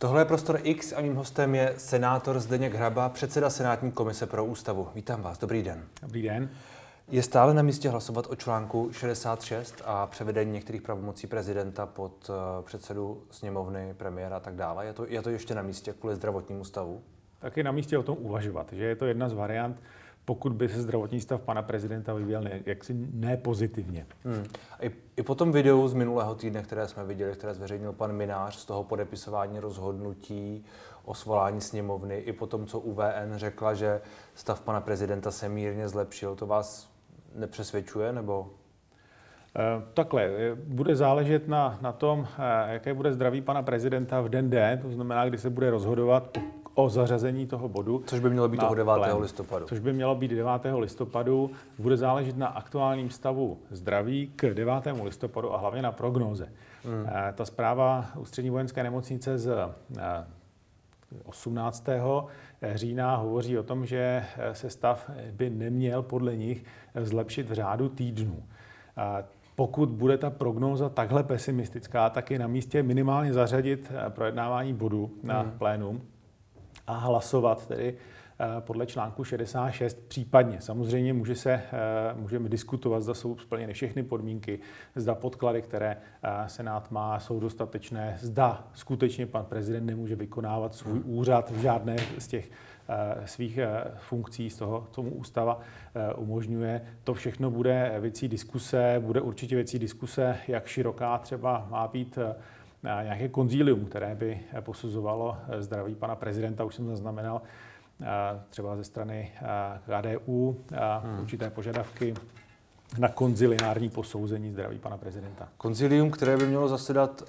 Tohle je Prostor X a mým hostem je senátor Zdeněk Hraba, předseda Senátní komise pro ústavu. Vítám vás, dobrý den. Dobrý den. Je stále na místě hlasovat o článku 66 a převedení některých pravomocí prezidenta pod eh, předsedu sněmovny, premiéra a tak dále? Je to, je to ještě na místě kvůli zdravotnímu stavu? Tak je na místě o tom uvažovat, že je to jedna z variant, pokud by se zdravotní stav pana prezidenta vyvíjel ne, jaksi nepozitivně. Hmm. I, I po tom videu z minulého týdne, které jsme viděli, které zveřejnil pan Minář z toho podepisování rozhodnutí o svolání sněmovny, i po tom, co UVN řekla, že stav pana prezidenta se mírně zlepšil, to vás nepřesvědčuje, nebo eh, Takhle, eh, bude záležet na, na tom, eh, jaké bude zdraví pana prezidenta v den D, to znamená, kdy se bude rozhodovat o zařazení toho bodu. Což by mělo být toho 9. Plén, listopadu. Což by mělo být 9. listopadu. Bude záležet na aktuálním stavu zdraví k 9. listopadu a hlavně na prognóze. Hmm. Ta zpráva Ústřední vojenské nemocnice z 18. října hovoří o tom, že se stav by neměl podle nich zlepšit v řádu týdnů. Pokud bude ta prognóza takhle pesimistická, tak je na místě minimálně zařadit projednávání bodu na hmm. plénum a hlasovat tedy eh, podle článku 66 případně. Samozřejmě může se, eh, můžeme diskutovat, zda jsou splněny všechny podmínky, zda podklady, které eh, Senát má, jsou dostatečné, zda skutečně pan prezident nemůže vykonávat svůj hmm. úřad v žádné z těch svých funkcí, z toho, co mu ústava umožňuje. To všechno bude věcí diskuse, bude určitě věcí diskuse, jak široká třeba má být nějaké konzílium, které by posuzovalo zdraví pana prezidenta, už jsem zaznamenal třeba ze strany KDU hmm. určité požadavky na konzilinární posouzení zdraví pana prezidenta. Konzilium, které by mělo zasedat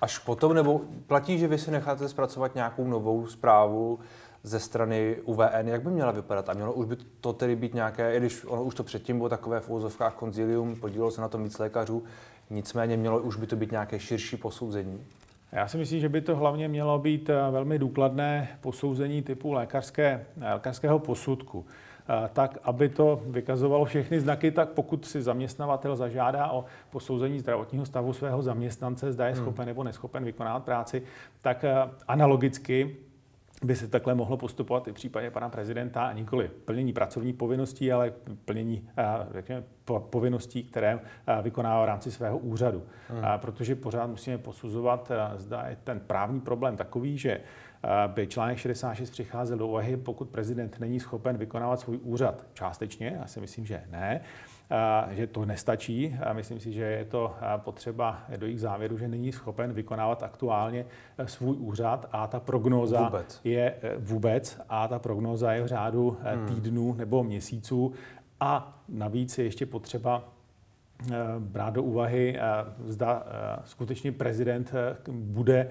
až potom, nebo platí, že vy si necháte zpracovat nějakou novou zprávu ze strany UVN, jak by měla vypadat? A mělo už by to tedy být nějaké, i když ono už to předtím bylo takové v úzovkách konzilium, podílelo se na tom víc lékařů, Nicméně mělo už by to být nějaké širší posouzení. Já si myslím, že by to hlavně mělo být eh, velmi důkladné posouzení typu lékařské, lékařského posudku. Eh, tak, aby to vykazovalo všechny znaky, tak pokud si zaměstnavatel zažádá o posouzení zdravotního stavu svého zaměstnance, zda je hmm. schopen nebo neschopen vykonávat práci, tak eh, analogicky by se takhle mohlo postupovat i v případě pana prezidenta a nikoli plnění pracovní povinností, ale plnění řekněme, povinností, které vykonává v rámci svého úřadu. Hmm. Protože pořád musíme posuzovat, zda je ten právní problém takový, že by článek 66 přicházel do úvahy, pokud prezident není schopen vykonávat svůj úřad částečně, já si myslím, že ne, že to nestačí. Myslím si, že je to potřeba dojít k závěru, že není schopen vykonávat aktuálně e, svůj úřad a ta prognóza vůbec. je e, vůbec a ta prognóza je v řádu e, hmm. týdnů nebo měsíců a navíc je ještě potřeba brát do úvahy, zda skutečně prezident bude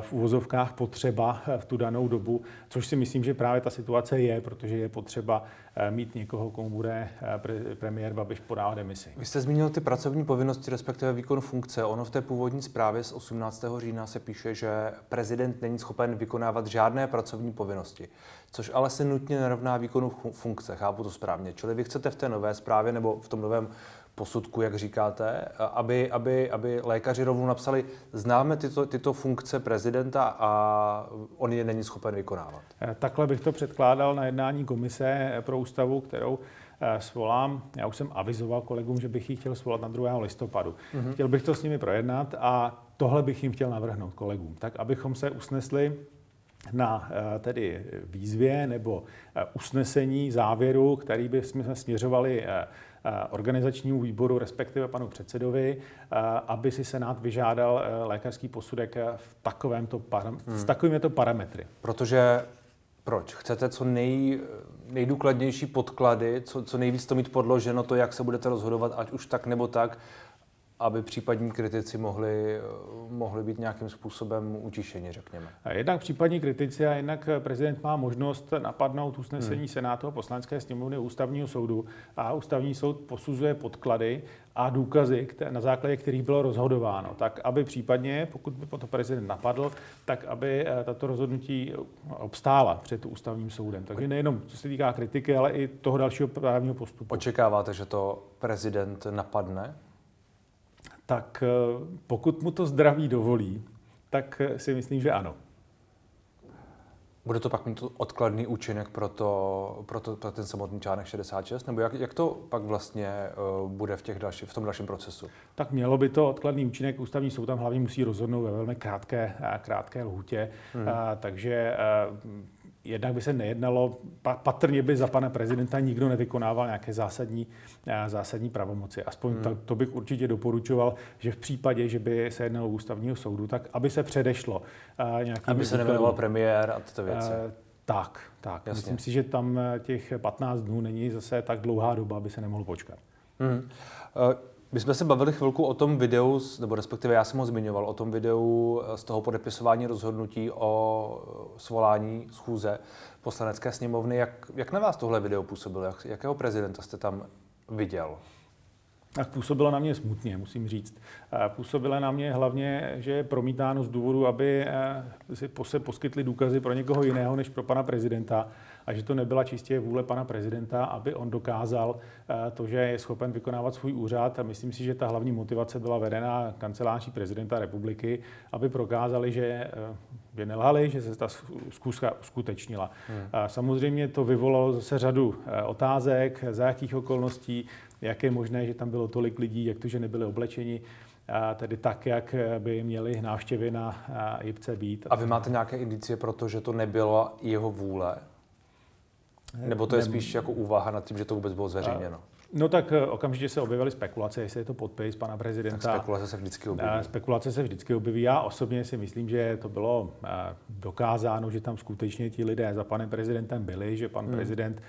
v uvozovkách potřeba v tu danou dobu, což si myslím, že právě ta situace je, protože je potřeba eh, mít někoho, komu bude eh, premiér Babiš podávat demisi. Vy jste zmínil ty pracovní povinnosti, respektive výkon funkce. Ono v té původní zprávě z 18. října se píše, že prezident není schopen vykonávat žádné pracovní povinnosti, což ale se nutně nerovná výkonu funkce. Chápu to správně. Čili vy chcete v té nové zprávě nebo v tom novém posudku, jak říkáte, aby, aby, aby lékaři rovnou napsali, známe tyto, tyto funkce prezidenta a on je není schopen vykonávat. Eh, takhle bych to předkládal na jednání komise pro ústavu, kterou eh, svolám. Já už jsem avizoval kolegům, že bych ji chtěl svolat na 2. listopadu. Mm-hmm. Chtěl bych to s nimi projednat a tohle bych jim chtěl navrhnout kolegům, tak abychom se usnesli na eh, tedy výzvě nebo usnesení závěru, který by jsme směřovali Eh, organizačnímu výboru, respektive panu předsedovi, eh, aby si Senát vyžádal eh, lékařský posudek v takovémto param- hmm. s takovými to parametry. Protože proč? Chcete co nej, nejdůkladnější podklady, co, co nejvíc to mít podloženo, to, jak se budete rozhodovat, ať už tak nebo tak, aby případní kritici mohli, mohli být nějakým způsobem utišeni, řekněme. Jednak případní kritici a jednak prezident má možnost napadnout usnesení hmm. Senátu a poslanecké sněmovny ústavního soudu a ústavní soud posuzuje podklady a důkazy, na základě kterých bylo rozhodováno, tak aby případně, pokud by to prezident napadl, tak aby eh, tato rozhodnutí obstála před ústavním soudem. Takže nejenom co se týká kritiky, ale i toho dalšího právního postupu. Očekáváte, že to prezident napadne? Tak eh, pokud mu to zdraví dovolí, tak eh, si myslím, že ano. Bude to pak mít odkladný účinek pro, to, pro, to, pro ten samotný článek 66? Nebo jak, jak to pak vlastně uh, bude v, těch další, v tom dalším procesu? Tak mělo by to odkladný účinek. Ústavní soud tam hlavně musí rozhodnout ve velmi krátké, krátké lhutě. Hmm. A, takže a, jednak by se nejednalo, patrně by za pana prezidenta nikdo nevykonával nějaké zásadní, zásadní pravomoci. Aspoň hmm. to, to bych určitě doporučoval, že v případě, že by se jednalo ústavního soudu, tak aby se předešlo nějakým... Aby se nemenoval premiér a tyto věci. Tak, tak. Jasně. Myslím si, že tam těch 15 dnů není zase tak dlouhá doba, aby se nemohl počkat. Hmm. Uh, my jsme se bavili chvilku o tom videu, nebo respektive já jsem ho zmiňoval, o tom videu z toho podepisování rozhodnutí o svolání schůze poslanecké sněmovny. Jak, jak na vás tohle video působilo? Jak, jakého prezidenta jste tam viděl? Tak působilo na mě smutně, musím říct. Působilo na mě hlavně, že je promítáno z důvodu, aby eh, si se poskytli důkazy pro někoho jiného než pro pana prezidenta a že to nebyla čistě vůle pana prezidenta, aby on dokázal eh, to, že je schopen vykonávat svůj úřad. A myslím si, že ta hlavní motivace byla vedena kanceláří prezidenta republiky, aby prokázali, že, eh, že nelhali, že se ta zkuska uskutečnila. Hmm. A samozřejmě to vyvolalo zase řadu otázek, za jakých okolností, jak je možné, že tam bylo tolik lidí, jak to, že nebyli oblečeni, tedy tak, jak by měli návštěvy na JIPce být. A vy máte nějaké indicie pro to, že to nebyla jeho vůle? Nebo to je spíš jako úvaha nad tím, že to vůbec bylo zveřejněno? No tak e, okamžitě se objevily spekulace, jestli je to podpis pana prezidenta. Tak spekulace se vždycky objeví. Spekulace se vždycky objeví. Já osobně si myslím, že to bylo dokázáno, že tam skutečně ti lidé za panem prezidentem byli, že pan hmm. prezident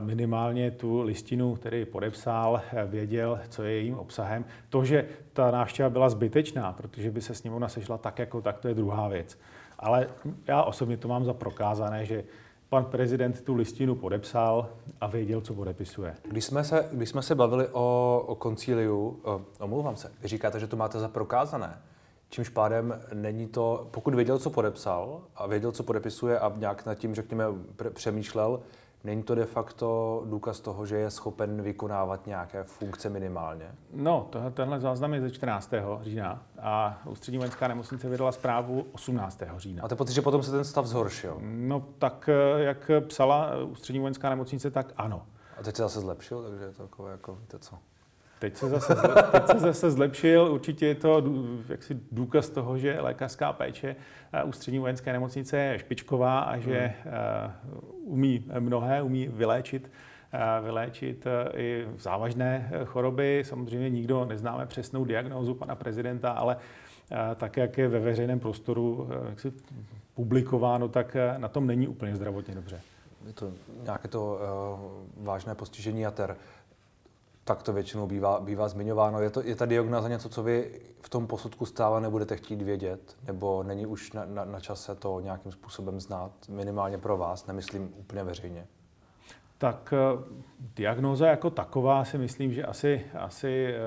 minimálně tu listinu, který podepsal, věděl, co je jejím obsahem. To, že ta návštěva byla zbytečná, protože by se s ním sešla tak jako tak, to je druhá věc. Ale já osobně to mám za prokázané, že pan prezident tu listinu podepsal a věděl, co podepisuje. Když jsme se, když jsme se bavili o, o koncíliu, o, omlouvám se, říkáte, že to máte za prokázané. Čímž pádem není to, pokud věděl, co podepsal a věděl, co podepisuje a nějak nad tím, řekněme, přemýšlel, Není to de facto důkaz toho, že je schopen vykonávat nějaké funkce minimálně? No, tohle, tenhle záznam je ze 14. října a Ústřední vojenská nemocnice vydala zprávu 18. října. Máte pocit, že potom se ten stav zhoršil? No, tak eh, jak psala Ústřední vojenská nemocnice, tak ano. A teď se zase zlepšil, takže je to takové jako, víte co? Teď se, zase, teď se zase zlepšil. Určitě je to jaksi důkaz toho, že lékařská péče ústřední vojenské nemocnice je špičková a že hmm. umí mnohé, umí vyléčit vyléčit i závažné choroby. Samozřejmě nikdo neznáme přesnou diagnózu pana prezidenta, ale tak, jak je ve veřejném prostoru jak si publikováno, tak na tom není úplně zdravotně dobře. Je to nějaké to uh, vážné postižení jater tak to většinou bývá, bývá zmiňováno. Je, to, je ta diagnoza něco, co vy v tom posudku stále nebudete chtít vědět? Nebo není už na, na, na čase to nějakým způsobem znát? Minimálně pro vás, nemyslím úplně veřejně. Tak eh, diagnóza jako taková si myslím, že asi, asi e,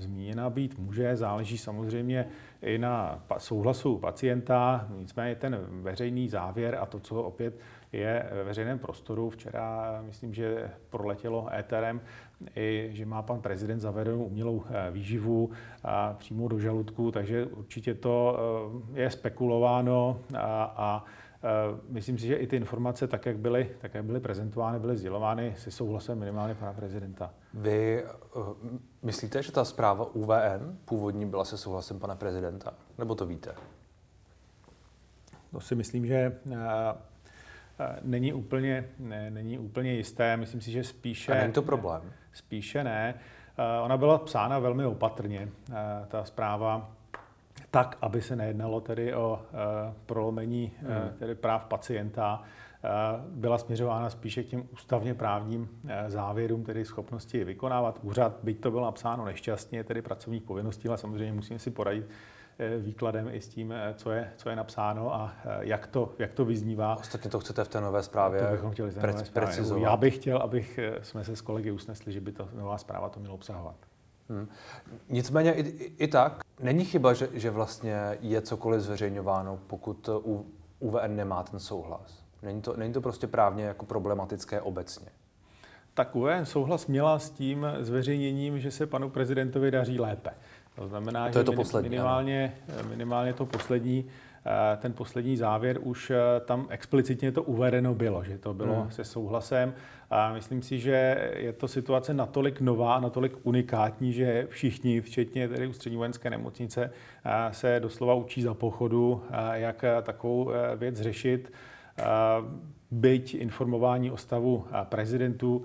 zmíněna být může. Záleží samozřejmě i na souhlasu pacienta. Nicméně ten veřejný závěr a to, co opět je ve veřejném prostoru. Včera myslím, že proletělo éterem, i že má pan prezident zavedenou umělou eh, výživu a přímo do žaludku, takže určitě to eh, je spekulováno a, a eh, Myslím si, že i ty informace, tak jak byly, tak jak byly prezentovány, byly sdělovány se souhlasem minimálně pana prezidenta. Vy myslíte, že ta zpráva UVN původní byla se souhlasem pana prezidenta? Nebo to víte? To si myslím, že není úplně, ne, není úplně jisté. Myslím si, že spíše... A není to problém? Spíše ne. Ona byla psána velmi opatrně, ta zpráva, tak, aby se nejednalo tedy o prolomení hmm. tedy práv pacienta. Byla směřována spíše k těm ústavně právním závěrům, tedy schopnosti vykonávat úřad, byť to bylo napsáno nešťastně, tedy pracovních povinností, ale samozřejmě musíme si poradit Eh, výkladem i s tím, eh, co je, co je napsáno a eh, jak to, jak to vyznívá. Ostatně to chcete v té nové zprávě To bychom chtěli pre- precizovat. Já bych chtěl, abych jsme se s kolegy usnesli, že by to nová zpráva to měla obsahovat. Hmm. Nicméně i, i tak není chyba, že, že vlastně je cokoliv zveřejňováno, pokud u, UVN nemá ten souhlas. Není to, není to prostě právně jako problematické obecně. Tak UVN souhlas měla s tím zveřejněním, že se panu prezidentovi daří lépe. To znamená, to je to poslední, minimálně, minimálně to poslední ten poslední závěr už tam explicitně to uvedeno bylo, že to bylo hmm. se souhlasem. A myslím si, že je to situace natolik nová, natolik unikátní, že všichni, včetně tedy ústřední vojenské nemocnice, se doslova učí za pochodu, jak takovou věc řešit byť informování o stavu prezidentů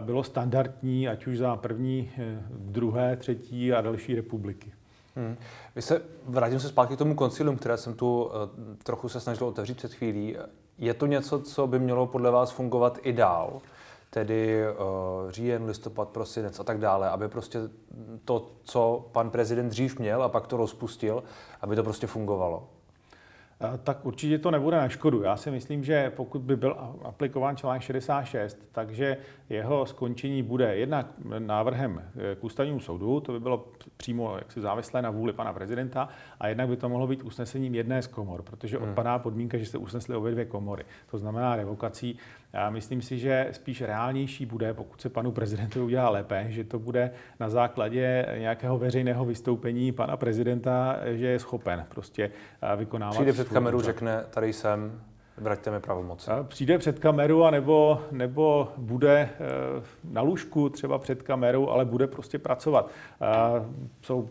bylo standardní, ať už za první, eh, druhé, třetí a další republiky. Hmm. Vy se, vrátím se zpátky k tomu koncilium, které jsem tu eh, trochu se snažil otevřít před chvílí. Je to něco, co by mělo podle vás fungovat i dál? Tedy uh, říjen, listopad, prosinec a tak dále, aby prostě to, co pan prezident dřív měl a pak to rozpustil, aby to prostě fungovalo? Tak určitě to nebude na škodu. Já si myslím, že pokud by byl aplikován článek 66, takže jeho skončení bude jednak návrhem k ústavnímu soudu, to by bylo přímo jaksi závislé na vůli pana prezidenta, a jednak by to mohlo být usnesením jedné z komor, protože hmm. odpadá podmínka, že se usnesly obě dvě komory. To znamená revokací. Já myslím si, že spíš reálnější bude, pokud se panu prezidentu udělá lépe, že to bude na základě nějakého veřejného vystoupení pana prezidenta, že je schopen prostě vykonávat. Přijde před kameru, řekne, tady jsem, vraťte mi pravomoc. Přijde před kameru a nebo, nebo bude eh, na lůžku třeba před kamerou, ale bude prostě pracovat. Jsou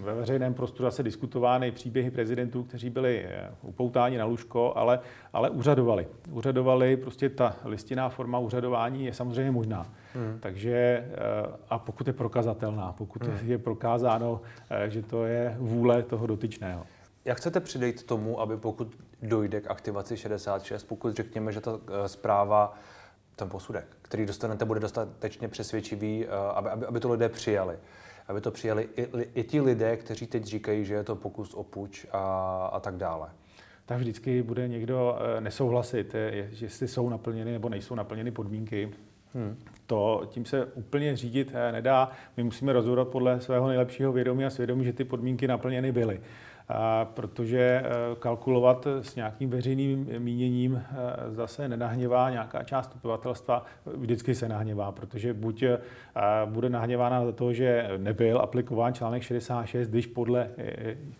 ve veřejném prostoru zase diskutovány příběhy prezidentů, kteří byli eh, upoutáni na lůžko, ale, ale úřadovali. Úřadovali, prostě ta listinná forma úřadování je samozřejmě možná. Hmm. Takže eh, a pokud je prokazatelná, pokud hmm. je prokázáno, že to je vůle toho dotyčného. Jak chcete přidejt tomu, aby pokud dojde k aktivaci 66, pokud řekněme, že ta eh, zpráva, ten posudek, který dostanete, bude dostatečně přesvědčivý, eh, aby, aby, aby to lidé přijali? Aby to přijali i, i ti lidé, kteří teď říkají, že je to pokus o puč a, a tak dále tak vždycky bude někdo eh, nesouhlasit, jestli jsou naplněny nebo nejsou naplněny podmínky. Hmm. To tím se úplně řídit nedá. My musíme rozhodovat podle svého nejlepšího vědomí a svědomí, že ty podmínky naplněny byly protože eh, kalkulovat s nějakým veřejným míněním eh, zase nenahněvá nějaká část obyvatelstva, vždycky se nahněvá, protože buď eh, bude nahněvána za to, že nebyl aplikován článek 66, když podle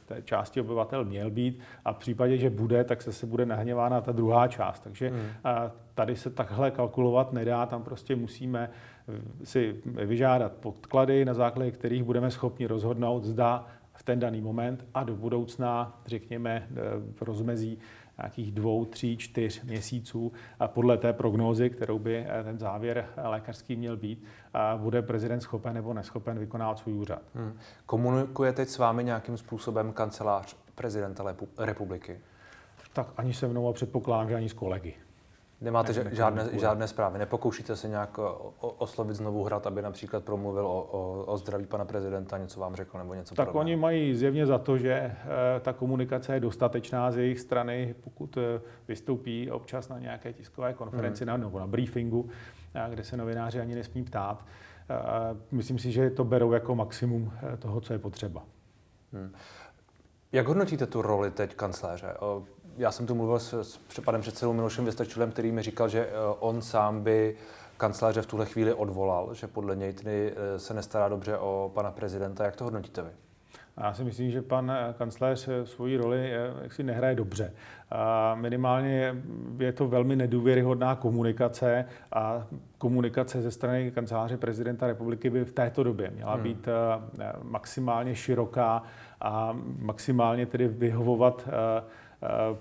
té části obyvatel měl být, a v případě, že bude, tak se, se bude nahněvána ta druhá část. Takže hmm. tady se takhle kalkulovat nedá, tam prostě musíme si vyžádat podklady, na základě kterých budeme schopni rozhodnout, zda v ten daný moment a do budoucna, řekněme, eh, v rozmezí nějakých dvou, tří, čtyř měsíců a podle té prognózy, kterou by eh, ten závěr lékařský měl být, bude prezident schopen nebo neschopen vykonávat svůj úřad. Hmm. Komunikuje teď s vámi nějakým způsobem kancelář prezidenta republiky? Tak ani se mnou a předpokládám, že ani s kolegy. Nemáte ne, žádné, žádné zprávy. Nepokoušíte se nějak oslovit znovu hrad, aby například promluvil o, o, o zdraví pana prezidenta, něco vám řekl nebo něco Tak podobného. oni mají zjevně za to, že e, ta komunikace je dostatečná z jejich strany, pokud e, vystoupí občas na nějaké tiskové konferenci hmm. nebo na briefingu, e, kde se novináři ani nesmí ptát. Myslím si, že to berou jako maximum toho, co je potřeba. Hmm. Jak hodnotíte tu roli teď kancléře? Já jsem tu mluvil s, s panem předsedou Milošem Vystačilem, který mi říkal, že eh, on sám by kanceláře v tuhle chvíli odvolal, že podle něj tedy eh, se nestará dobře o pana prezidenta. Jak to hodnotíte vy? Já si myslím, že pan eh, kancléř svoji roli jaksi nehraje dobře. A minimálně je to velmi nedůvěryhodná komunikace a komunikace ze strany kanceláře prezidenta republiky by v této době měla hmm. být maximálně široká a maximálně tedy vyhovovat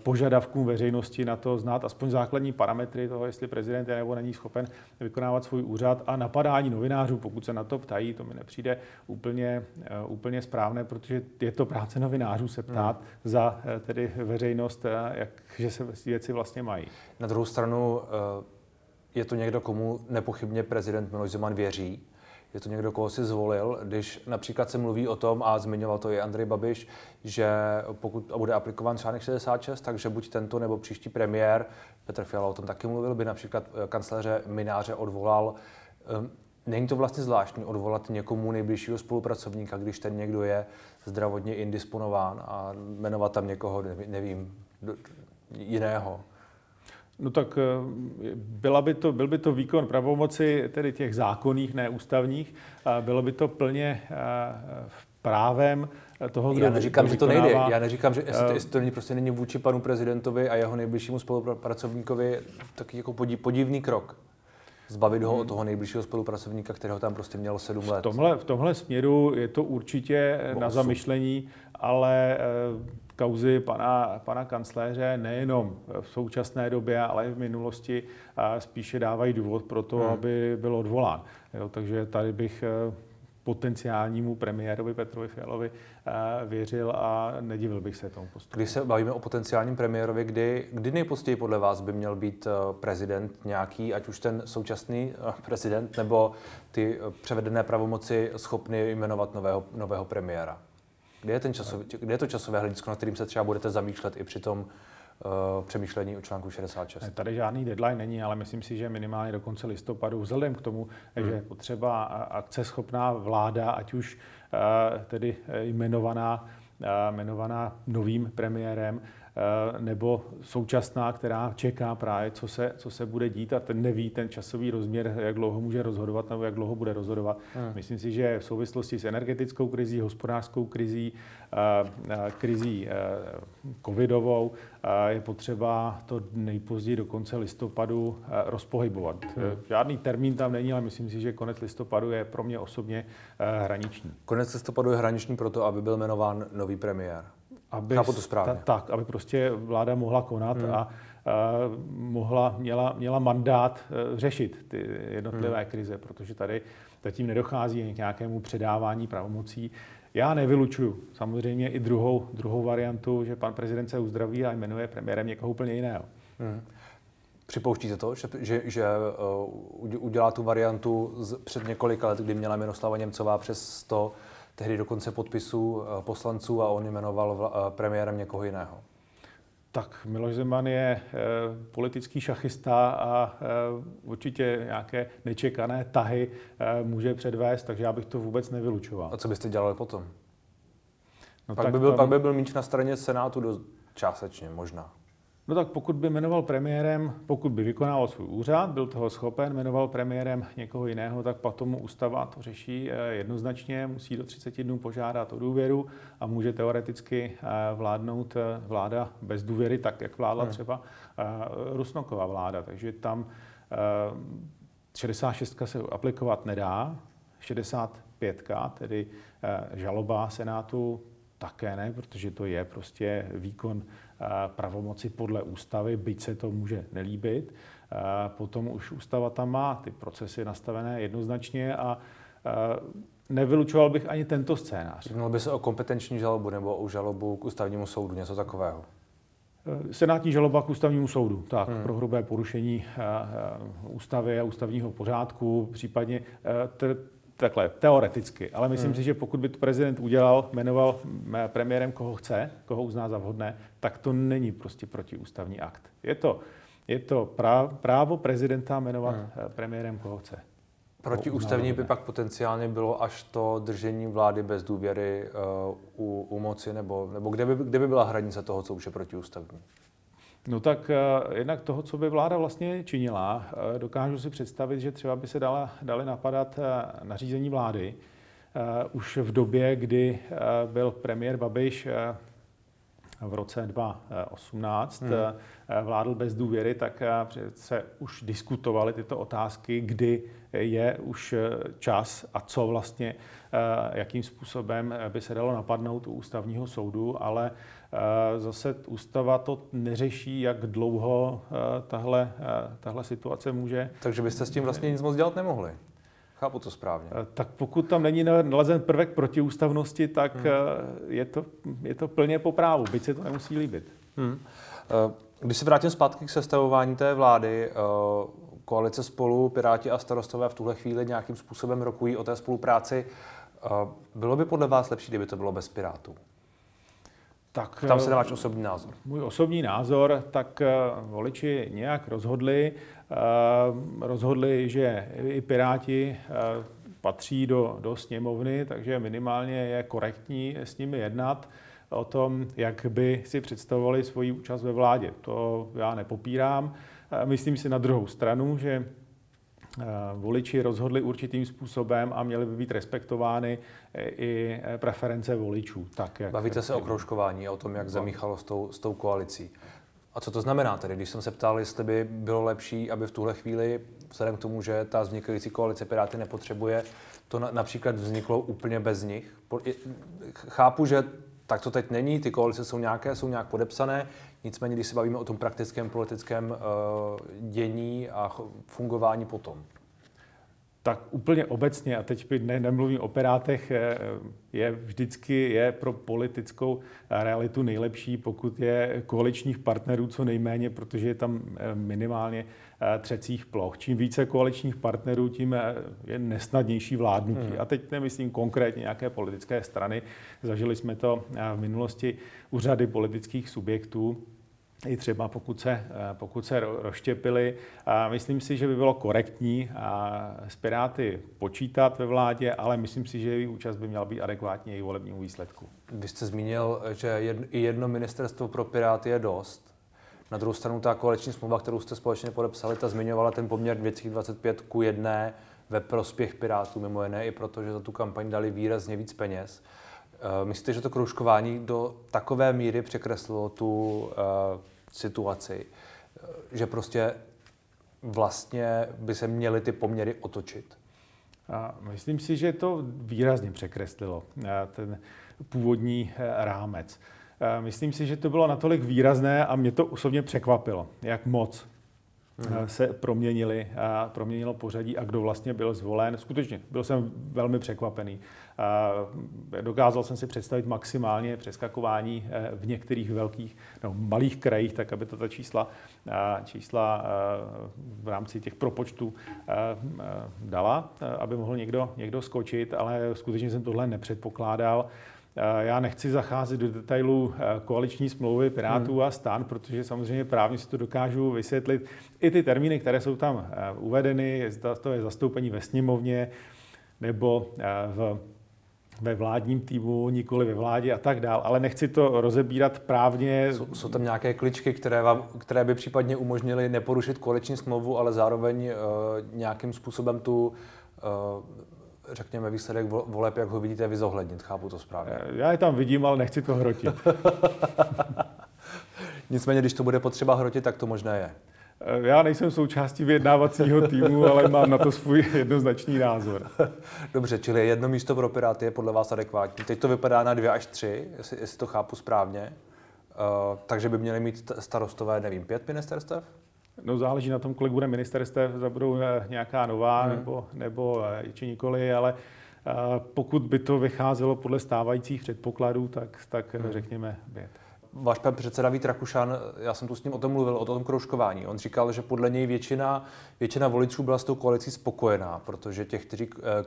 požadavkům veřejnosti na to znát aspoň základní parametry toho, jestli prezident je nebo není schopen vykonávat svůj úřad a napadání novinářů, pokud se na to ptají, to mi nepřijde úplně, eh, úplně správné, protože je to práce novinářů se ptát hmm. za eh, tedy veřejnost, jak, že se věci vlastně mají. Na druhou stranu je to někdo, komu nepochybně prezident Miloš Zeman věří, je to někdo, koho si zvolil, když například se mluví o tom, a zmiňoval to i Andrej Babiš, že pokud bude aplikován článek 66, takže buď tento nebo příští premiér, Petr Fiala o tom taky mluvil, by například eh, kancléře Mináře odvolal. Ehm, není to vlastně zvláštní odvolat někomu nejbližšího spolupracovníka, když ten někdo je zdravotně indisponován a jmenovat tam někoho, nevím, jiného? No tak eh, byla by to, byl by to výkon pravomoci tedy těch zákonných, neústavních. Bylo by to plně eh, v právem toho, kdo Já neříkám, že to nejde. Já neříkám, že jestli to, jestli to není, prostě není vůči panu prezidentovi a jeho nejbližšímu spolupracovníkovi taky jako podivný krok zbavit ho od toho nejbližšího spolupracovníka, kterého tam prostě měl sedm let. V tomhle, v tomhle směru je to určitě Bo na zamyšlení, ale eh, kauzy pana, pana kancléře nejenom v současné době, ale i v minulosti spíše dávají důvod pro to, hmm. aby byl odvolán. Jo, takže tady bych eh, potenciálnímu premiérovi Petrovi Fialovi eh, věřil a nedivil bych se tomu postupu. Když se bavíme o potenciálním premiérovi, kdy, kdy nejpozději podle vás by měl být eh, prezident nějaký, ať už ten současný prezident nebo ty převedené pravomoci schopny jmenovat nového, nového premiéra? Kde je, ten časový, kde je to časové hledisko, na kterým se třeba budete zamýšlet i při tom uh, přemýšlení o článku 66. Tady žádný deadline není, ale myslím si, že minimálně do konce listopadu, vzhledem k tomu, hmm. že je potřeba akceschopná vláda, ať už uh, tedy jmenovaná, uh, jmenovaná novým premiérem, Eh, nebo současná, která čeká právě, co se, co se bude dít a ten neví ten časový rozměr, jak dlouho může rozhodovat nebo jak dlouho bude rozhodovat. Hmm. Myslím si, že v souvislosti s energetickou krizí, hospodářskou krizí, eh, eh, krizí covidovou je potřeba to nejpozději do konce listopadu rozpohybovat. Hmm. Žádný termín tam není, ale myslím si, že konec listopadu je pro mě osobně hraniční. Konec listopadu je hraniční proto, aby byl jmenován nový premiér aby, Chápu to správně. Ta, tak, aby prostě vláda mohla konat hmm. a, a mohla, měla, měla mandát uh, řešit ty jednotlivé hmm. krize, protože tady zatím nedochází k nějakému předávání pravomocí. Já nevylučuju samozřejmě i druhou, druhou variantu, že pan prezident se uzdraví a jmenuje premiérem někoho úplně jiného. Hmm. Připouštíte to, že, že, že uh, udělá tu variantu z, před několika let, kdy měla Miroslava Němcová přes 100 tehdy dokonce podpisů eh, poslanců a on jmenoval eh, premiérem někoho jiného. Tak Miloš Zeman je e, politický šachista a e, určitě nějaké nečekané tahy e, může předvést, takže já bych to vůbec nevylučoval. A co byste dělali potom? No pak, by byl, tam... pak by byl míč na straně Senátu do, částečně možná. No tak pokud by jmenoval premiérem, pokud by vykonával svůj úřad, byl toho schopen, jmenoval premiérem někoho jiného, tak potom ústava to řeší eh, jednoznačně, musí do 30 dnů požádat o důvěru a může teoreticky eh, vládnout eh, vláda bez důvěry, tak jak vládla hmm. třeba Rusnoková vláda. Takže tam 66 se aplikovat nedá, 65, tedy žaloba Senátu také ne, protože to je prostě výkon pravomoci podle ústavy, byť se to může nelíbit. Potom už ústava tam má ty procesy nastavené jednoznačně a nevylučoval bych ani tento scénář. Mělo by se o kompetenční žalobu nebo o žalobu k ústavnímu soudu, něco takového? Senátní žaloba k ústavnímu soudu, tak, hmm. pro hrubé porušení ústavy a ústavního pořádku, případně takhle, teoreticky, ale myslím hmm. si, že pokud by to prezident udělal, jmenoval premiérem, koho chce, koho uzná za vhodné, tak to není prostě protiústavní akt. Je to, je to právo prezidenta jmenovat hmm. Eh, premiérem, koho chce. Protiústavní by pak potenciálně bylo až to držení vlády bez důvěry uh, u, u moci, nebo, nebo kde, by, kde by byla hranice toho, co už je protiústavní? No tak uh, jednak toho, co by vláda vlastně činila, uh, dokážu si představit, že třeba by se dala, dali napadat uh, nařízení vlády. Už v době, kdy byl premiér Babiš v roce 2018 hmm. vládl bez důvěry, tak se už diskutovaly tyto otázky, kdy je už čas a co vlastně, jakým způsobem by se dalo napadnout u ústavního soudu, ale Zase ústava to neřeší, jak dlouho tahle, tahle situace může. Takže byste s tím vlastně nic moc dělat nemohli. Chápu to správně. Tak pokud tam není nalezen prvek protiústavnosti, tak hmm. je, to, je to plně po právu, byť se to nemusí líbit. Hmm. Když se vrátím zpátky k sestavování té vlády, koalice spolu, Piráti a starostové v tuhle chvíli nějakým způsobem rokují o té spolupráci. Bylo by podle vás lepší, kdyby to bylo bez Pirátů? Tak, Tam se na váš osobní názor. Můj osobní názor, tak eh, voliči nějak rozhodli, eh, rozhodli, že i Piráti eh, patří do, do sněmovny, takže minimálně je korektní s nimi jednat o tom, jak by si představovali svoji účast ve vládě. To já nepopírám. Myslím si na druhou stranu, že voliči rozhodli určitým způsobem a měly by být respektovány i preference voličů. Tak, jak Bavíte se o kroužkování a o tom, jak zamíchalo s tou, s tou koalicí. A co to znamená tedy? Když jsem se ptal, jestli by bylo lepší, aby v tuhle chvíli, vzhledem k tomu, že ta vznikající koalice Piráty nepotřebuje, to na, například vzniklo úplně bez nich. Chápu, že tak to teď není, ty koalice jsou nějaké, jsou nějak podepsané, nicméně když se bavíme o tom praktickém politickém uh, dění a fungování potom tak úplně obecně, a teď ne, nemluvím o operátech, eh, je vždycky je pro politickou realitu nejlepší, pokud je koaličních partnerů co nejméně, protože je tam eh, minimálně eh, třecích ploch. Čím více koaličních partnerů, tím je nesnadnější vládnutí. Hmm. A teď nemyslím konkrétně nějaké politické strany. Zažili jsme to v minulosti u řady politických subjektů i třeba pokud se, eh, pokud se rozštěpili. A myslím si, že by bylo korektní s Piráty počítat ve vládě, ale myslím si, že její účast by měla být adekvátní její volebnímu výsledku. Vy jste zmínil, že jedno ministerstvo pro Piráty je dost. Na druhou stranu ta koaliční smlouva, kterou jste společně podepsali, ta zmiňovala ten poměr 225 ku 1 ve prospěch Pirátů, mimo jiné i proto, že za tu kampaň dali výrazně víc peněz. Eh, myslíte, že to kroužkování do takové míry překreslilo tu uh, situaci, eh, že prostě vlastně by se měly ty poměry otočit? A myslím si, že to výrazně překreslilo ten původní rámec. Myslím si, že to bylo natolik výrazné a mě to osobně překvapilo, jak moc hmm. se proměnili, proměnilo pořadí a kdo vlastně byl zvolen. Skutečně byl jsem velmi překvapený. Dokázal jsem si představit maximálně přeskakování eh, v některých velkých, no, malých krajích, tak aby to ta čísla, čísla v rámci těch propočtů dala, aby mohl někdo, někdo skočit, ale skutečně jsem tohle nepředpokládal. Já nechci zacházet do detailů koaliční smlouvy Pirátů hmm. a stan, protože samozřejmě právně si to dokážu vysvětlit. I ty termíny, které jsou tam uvedeny, to je zastoupení ve sněmovně nebo v ve vládním týmu, nikoli ve vládě a tak dál, ale nechci to rozebírat právně. Jsou, jsou tam nějaké kličky, které, vám, které by případně umožnily neporušit koaliční smlouvu, ale zároveň uh, nějakým způsobem tu uh, řekněme, výsledek voleb, jak ho vidíte, vy zohlednit. Chápu to správně. Eh, já je tam vidím, ale nechci to hrotit. Nicméně, když to bude potřeba hrotit, tak to možné je. Eh, já nejsem součástí vyjednávacího týmu, ale mám na to svůj jednoznačný názor. Dobře, čili jedno místo pro Piráty je podle vás adekvátní. Teď to vypadá na dvě až tři, jestli, jestli to chápu správně. Uh, takže by měli mít starostové, nevím, pět ministerstev? No záleží na tom, kolik bude ministerstev, zda budou eh, nějaká nová hmm. nebo, nebo či nikoli, ale pokud by to vycházelo podle stávajících předpokladů, tak, tak hmm. řekněme pět váš pan předseda Vít Rakušan, já jsem tu s ním o tom mluvil, o tom kroužkování. On říkal, že podle něj většina, většina voličů byla s tou koalicí spokojená, protože těch, kteří eh,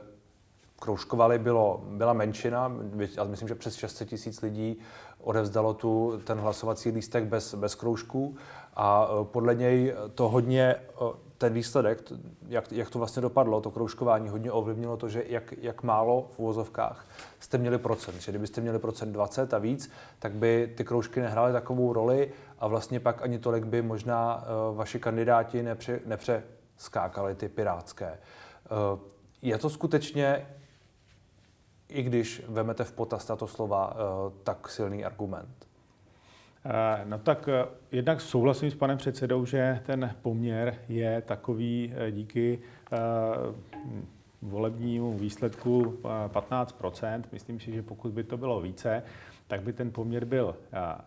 kroužkovali, bylo, byla menšina. Já myslím, že přes 600 tisíc lidí odevzdalo tu, ten hlasovací lístek bez, bez kroužků. A eh, podle něj to hodně eh, ten výsledek, jak, jak to vlastně dopadlo, to kroužkování hodně ovlivnilo to, že jak, jak málo v úvozovkách jste měli procent. Že kdybyste měli procent 20 a víc, tak by ty kroužky nehrály takovou roli a vlastně pak ani tolik by možná uh, vaši kandidáti nepře, nepřeskákali ty pirátské. Je to skutečně, i když vemete v potaz tato slova, uh, tak silný argument? Eh, no tak eh, jednak souhlasím s panem předsedou, že ten poměr je takový eh, díky volebnímu výsledku 15% Myslím si, že pokud by to bylo více, tak by ten poměr byl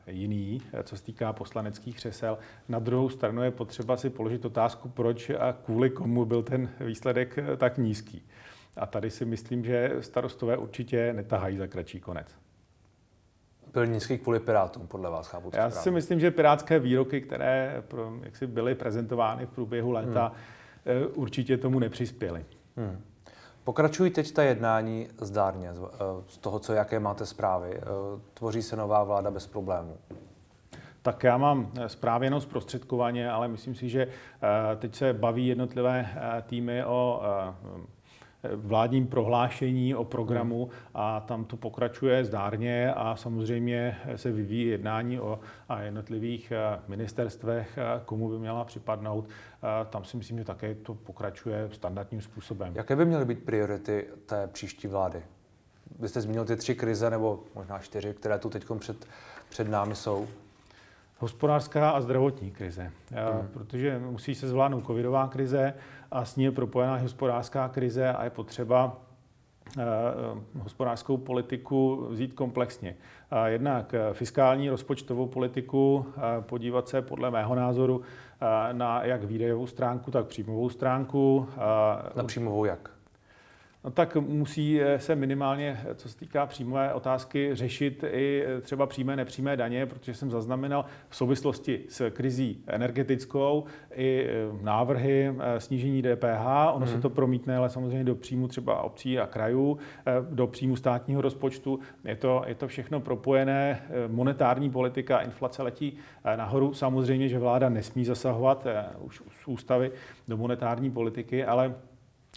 jiný, co se týká poslaneckých křesel. Na druhou stranu je potřeba si položit otázku, proč a kvůli komu byl ten výsledek tak nízký. A tady si myslím, že starostové určitě netahají za kratší konec byl nízký kvůli Pirátům, podle vás, chápu Já si myslím, že pirátské výroky, které jak si byly prezentovány v průběhu léta, hmm. Eh, určitě tomu nepřispěly. Hmm. Pokračují teď ta jednání zdárně eh, z toho, co jaké máte zprávy. Eh, tvoří se nová vláda bez problémů? Tak já mám zprávy jenom zprostředkovaně, ale myslím si, že teď se baví jednotlivé týmy o vládním prohlášení o programu a tam to pokračuje zdárně a samozřejmě se vyvíjí jednání o jednotlivých ministerstvech, komu by měla připadnout. Tam si myslím, že také to pokračuje standardním způsobem. Jaké by měly být priority té příští vlády? Vy jste zmínil ty tři krize, nebo možná čtyři, které tu teď před, před námi jsou. Hospodářská a zdravotní krize, hmm. protože musí se zvládnout covidová krize a s ní je propojená hospodářská krize a je potřeba eh, hospodářskou politiku vzít komplexně. Jednak fiskální rozpočtovou politiku, podívat se podle mého názoru na jak výdejovou stránku, tak příjmovou stránku. Na příjmovou jak? No tak musí eh, se minimálně, eh, co se týká příjmové otázky, řešit i eh, třeba přímé, nepřímé daně, protože jsem zaznamenal v souvislosti s krizí energetickou i návrhy snížení DPH. Ono hmm. se mhm. to promítne, ale samozřejmě do příjmu třeba obcí a krajů, do příjmu státního rozpočtu. Je to, je to všechno propojené. Monetární politika, inflace letí nahoru. Samozřejmě, že vláda nesmí zasahovat už z ústavy do monetární politiky, ale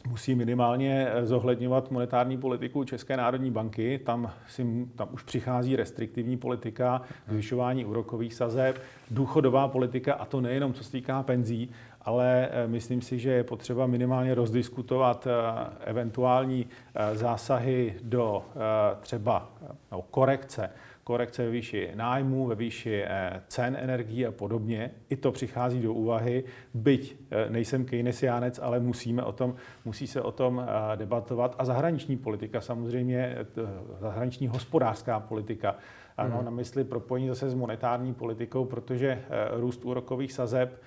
musí minimálně eh, zohledňovat monetární politiku České národní banky. Tam, si, tam už přichází restriktivní politika, zvyšování úrokových sazeb, důchodová politika, a to nejenom co se týká penzí, ale eh, myslím si, že je potřeba minimálně rozdiskutovat eh, eventuální zásahy do třeba no, korekce korekce ve výši nájmu, ve výši eh, cen energií a podobně. I to přichází do úvahy, byť eh, nejsem keynesiánec, ale musíme o tom, musí se o tom eh, debatovat. A zahraniční politika samozřejmě, zahraniční hospodářská politika, ano, hmm. na mysli propojení zase s monetární politikou, protože růst úrokových sazeb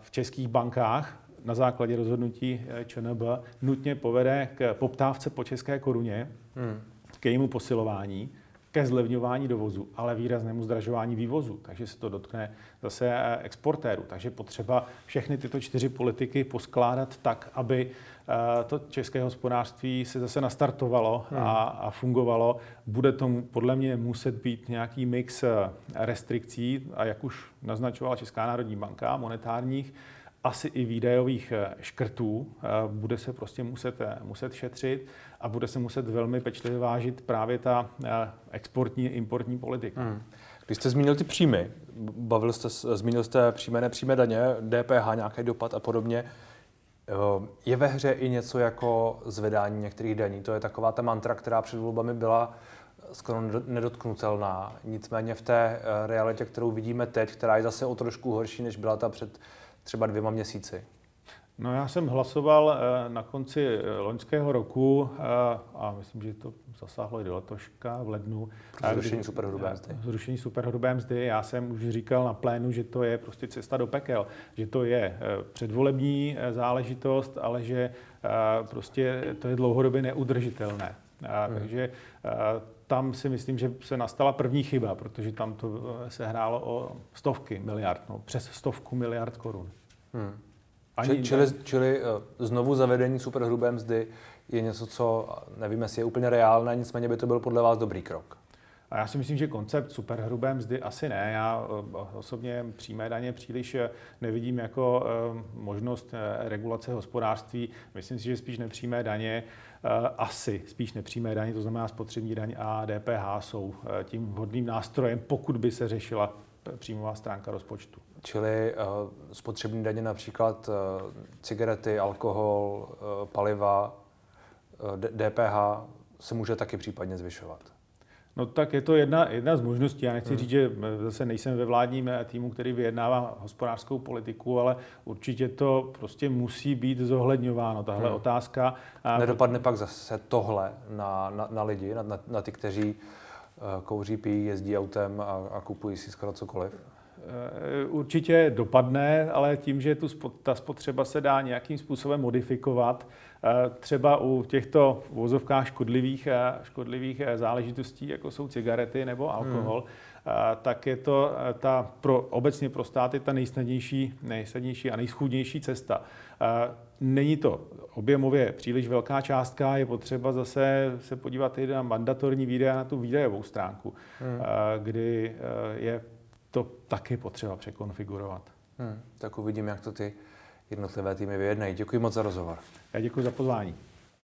v českých bankách na základě rozhodnutí ČNB nutně povede k poptávce po české koruně, hmm. k jejímu posilování ke zlevňování dovozu, ale výraznému zdražování vývozu. Takže se to dotkne zase eh, exportérů. Takže potřeba všechny tyto čtyři politiky poskládat tak, aby eh, to české hospodářství se zase nastartovalo a, hmm. a fungovalo. Bude tomu podle mě muset být nějaký mix eh, restrikcí, a jak už naznačovala Česká národní banka, monetárních, asi i výdajových škrtů. Bude se prostě muset, muset šetřit a bude se muset velmi pečlivě vážit právě ta eh, exportní, importní politika. Hmm. Když jste zmínil ty příjmy, bavil jste, zmínil jste přímé, nepřímé daně, DPH, nějaký dopad a podobně, eh, je ve hře i něco jako zvedání některých daní. To je taková ta mantra, která před volbami byla skoro nedotknutelná. Nicméně v té eh, realitě, kterou vidíme teď, která je zase o trošku horší, než byla ta před třeba dvěma měsíci. No já jsem hlasoval eh, na konci eh, loňského roku eh, a myslím, že to zasáhlo i do letoška v lednu. Zrušení superhrubé mzdy. Zrušení superhrubé mzdy. Já jsem už říkal na plénu, že to je prostě cesta do pekel, že to je předvolební záležitost, ale že prostě to je dlouhodobě neudržitelné. Hmm. Takže tam si myslím, že se nastala první chyba, protože tam to se hrálo o stovky miliard, no, přes stovku miliard korun. Hmm. Ani, čili, čili eh, znovu zavedení superhrubé mzdy je něco, co nevím, jestli je úplně reálné, nicméně by to byl podle vás dobrý krok. A já si myslím, že koncept superhrubé mzdy asi ne. Já eh, osobně přímé daně příliš eh, nevidím jako možnost regulace hospodářství. Myslím si, že spíš nepřímé daně, asi spíš nepřímé daně, to znamená spotřební daň a DPH jsou tím vhodným nástrojem, pokud by se řešila příjmová stránka rozpočtu. Čili uh, spotřební daně například uh, cigarety, alkohol, uh, paliva, uh, DPH se může taky případně zvyšovat. No tak je to jedna, jedna z možností. Já nechci hmm. říct, že zase nejsem ve vládním týmu, který vyjednává hospodářskou politiku, ale určitě to prostě musí být zohledňováno, tahle hmm. otázka. Nedopadne pak zase tohle na, na, na lidi, na, na, na ty, kteří kouří, pijí, jezdí autem a, a kupují si skoro cokoliv? Eh, určitě dopadne, ale tím, že tu, ta spotřeba se dá nějakým způsobem modifikovat, eh, třeba u těchto vozovkách škodlivých, eh, škodlivých záležitostí, jako jsou cigarety nebo alkohol, hmm. tak je to ta pro, obecně pro státy ta nejsnadnější, nejsnadnější a nejschůdnější cesta. Není to objemově příliš velká částka, je potřeba zase se podívat i na mandatorní výdaje na tu výdajovou stránku, hmm. kdy je to taky potřeba překonfigurovat. Hmm, tak uvidím, jak to ty jednotlivé týmy vyjednají. Děkuji moc za rozhovor. Já děkuji za pozvání.